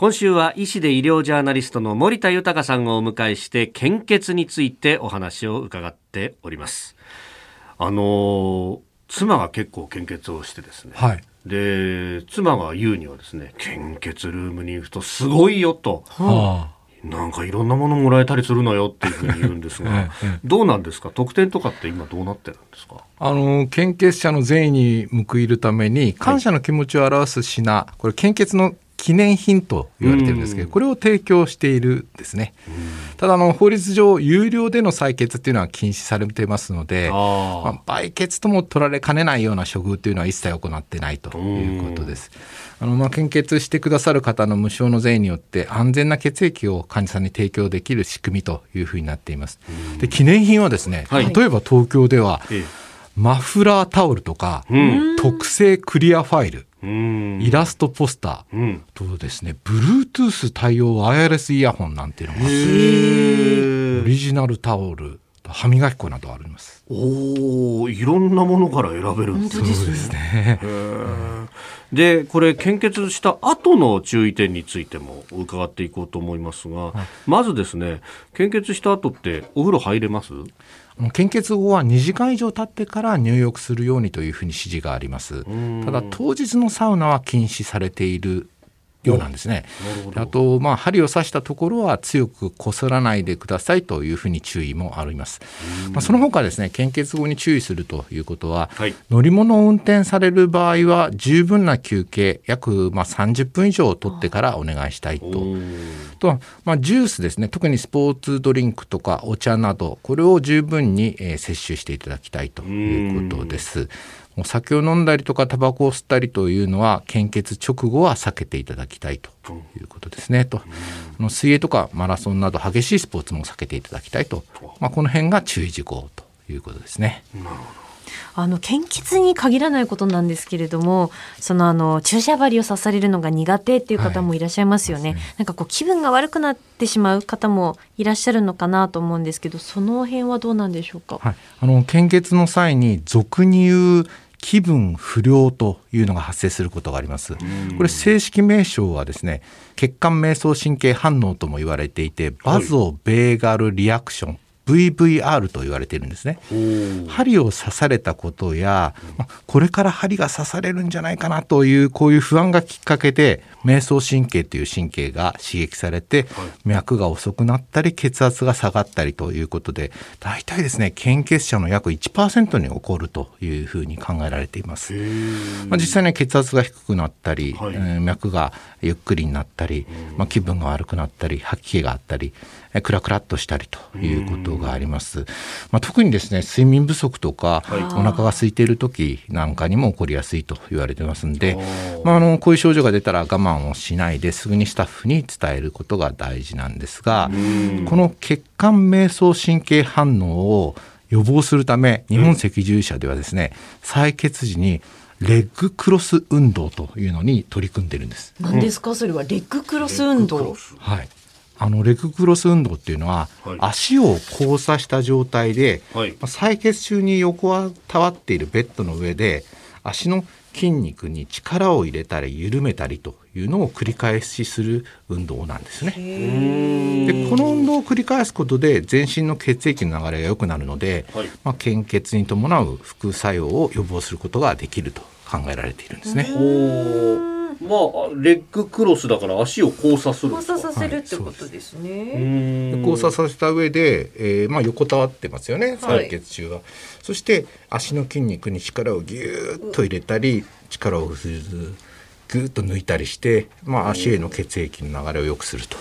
今週は医師で医療ジャーナリストの森田豊さんをお迎えして献血についてお話を伺っております。あの妻が結構献血をしてですね、はい、で妻が言うにはですね献血ルームに行くとすごいよと、はあ、なんかいろんなものもらえたりするのよっていうふうに言うんですが どうなんですか？特典とかって今どうなってるんですか？あの献血者の善意に報いるために感謝の気持ちを表す品、はい、これ献血の記念品と言われてるんですけど、これを提供しているですね。ただあの法律上有料での採血っていうのは禁止されてますので、まあ、売血とも取られかねないような処遇というのは一切行ってないということです。あのまあ献血してくださる方の無償の税によって安全な血液を患者さんに提供できる仕組みというふうになっています。で記念品はですね、はい、例えば東京では、マフラータオルとか、特製クリアファイルイラストポスター、うん、とですね Bluetooth 対応ワイヤレスイヤホンなんていうのがあってオリジナルタオル歯磨き粉などあります。おおいろんなものから選べるんですね。そうですね。でこれ献血した後の注意点についても伺っていこうと思いますが、はい、まずですね献血した後ってお風呂入れます？献血後は2時間以上経ってから入浴するようにというふうに指示があります。ただ当日のサウナは禁止されているようなんですね。あと、まあ、針を刺したところは強くこすらないでくださいというふうに注意もあります。まあ、その他ですね、献血後に注意するということは、はい、乗り物を運転される場合は十分な休憩、約まあ30分以上取ってからお願いしたいと。とまあ、ジュースですね、特にスポーツドリンクとかお茶など、これを十分に、えー、摂取していただきたいということです。お酒を飲んだりとかタバコを吸ったりというのは献血直後は避けていただきたいということですね。と、うん、水泳とかマラソンなど激しいスポーツも避けていただきたいと、まあ、この辺が注意事項ということですね。なるほどあの献血に限らないことなんですけれどもそのあの注射針を刺されるのが苦手っていう方もいらっしゃいますよね、はい、なんかこう気分が悪くなってしまう方もいらっしゃるのかなと思うんですけどその辺はどうなんでしょうか、はい、あの献血の際に俗に言う気分不良というのが発生することがあります。これ正式名称はですね、血管迷走神経反応とも言われていて、バゾベーガルリアクション VVR と言われているんですね。針を刺されたことや、これから針が刺されるんじゃないかなというこういう不安がきっかけで迷走神経という神経が刺激されて、脈が遅くなったり血圧が下がったりということで大体ですね献血者の約1%に起こるというふうに考えられています。まあ、実際に血圧が低くなったり、はい、えー、脈がゆっくりになったり、まあ、気分が悪くなったり吐き気があったりクラクラっとしたりということがあります。まあ、特にですね睡眠不足とか、はい、お腹が空いている時なんかにも起こりやすいと言われてますんで、まあ、あのこういう症状が出たら我慢をしないですぐにスタッフに伝えることが大事なんですがこの血管迷走神経反応を予防するため日本赤十字社ではですね採血時にレッグクロス運動というのに取り組んでるんです。何ですか？それはレッグクロス運動。はい。あのレッグクロス運動っていうのは、はい、足を交差した状態で、はい、採血中に横たわっているベッドの上で足の筋肉に力を入れたり緩めたりというのを繰り返しする運動なんですね。でこの運動を繰り返すことで全身の血液の流れが良くなるので、はい、まあ、献血に伴う副作用を予防することができると考えられているんですね。まあレッグクロスだから足を交差する交差させるってことですね、はい、交差させた上で、えー、まあ横たわってますよね採血中は、はい、そして足の筋肉に力をぎゅっと入れたり力をぐーっと抜いたりして、まあ、足への血液の流れを良くすると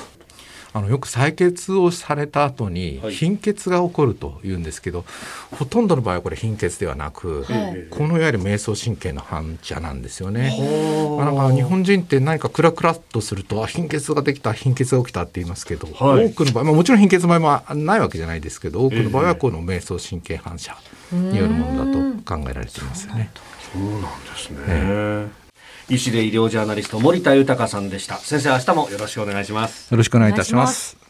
あのよく採血をされた後に貧血が起こるというんですけど、はい、ほとんどの場合はこれ貧血ではなく、はい、このいわゆる迷走神経の反射なんですよね。まあ、なんか日本人って何かクラクラっとするとあ貧血ができた貧血が起きたって言いますけど、はい、多くの場合、まあ、もちろん貧血の場合もないわけじゃないですけど多くの場合はこの迷走神経反射によるものだと考えられていますよね。そうなんですね、えー医師で医療ジャーナリスト森田豊さんでした。先生明日もよろしくお願いします。よろしくお願いいたします。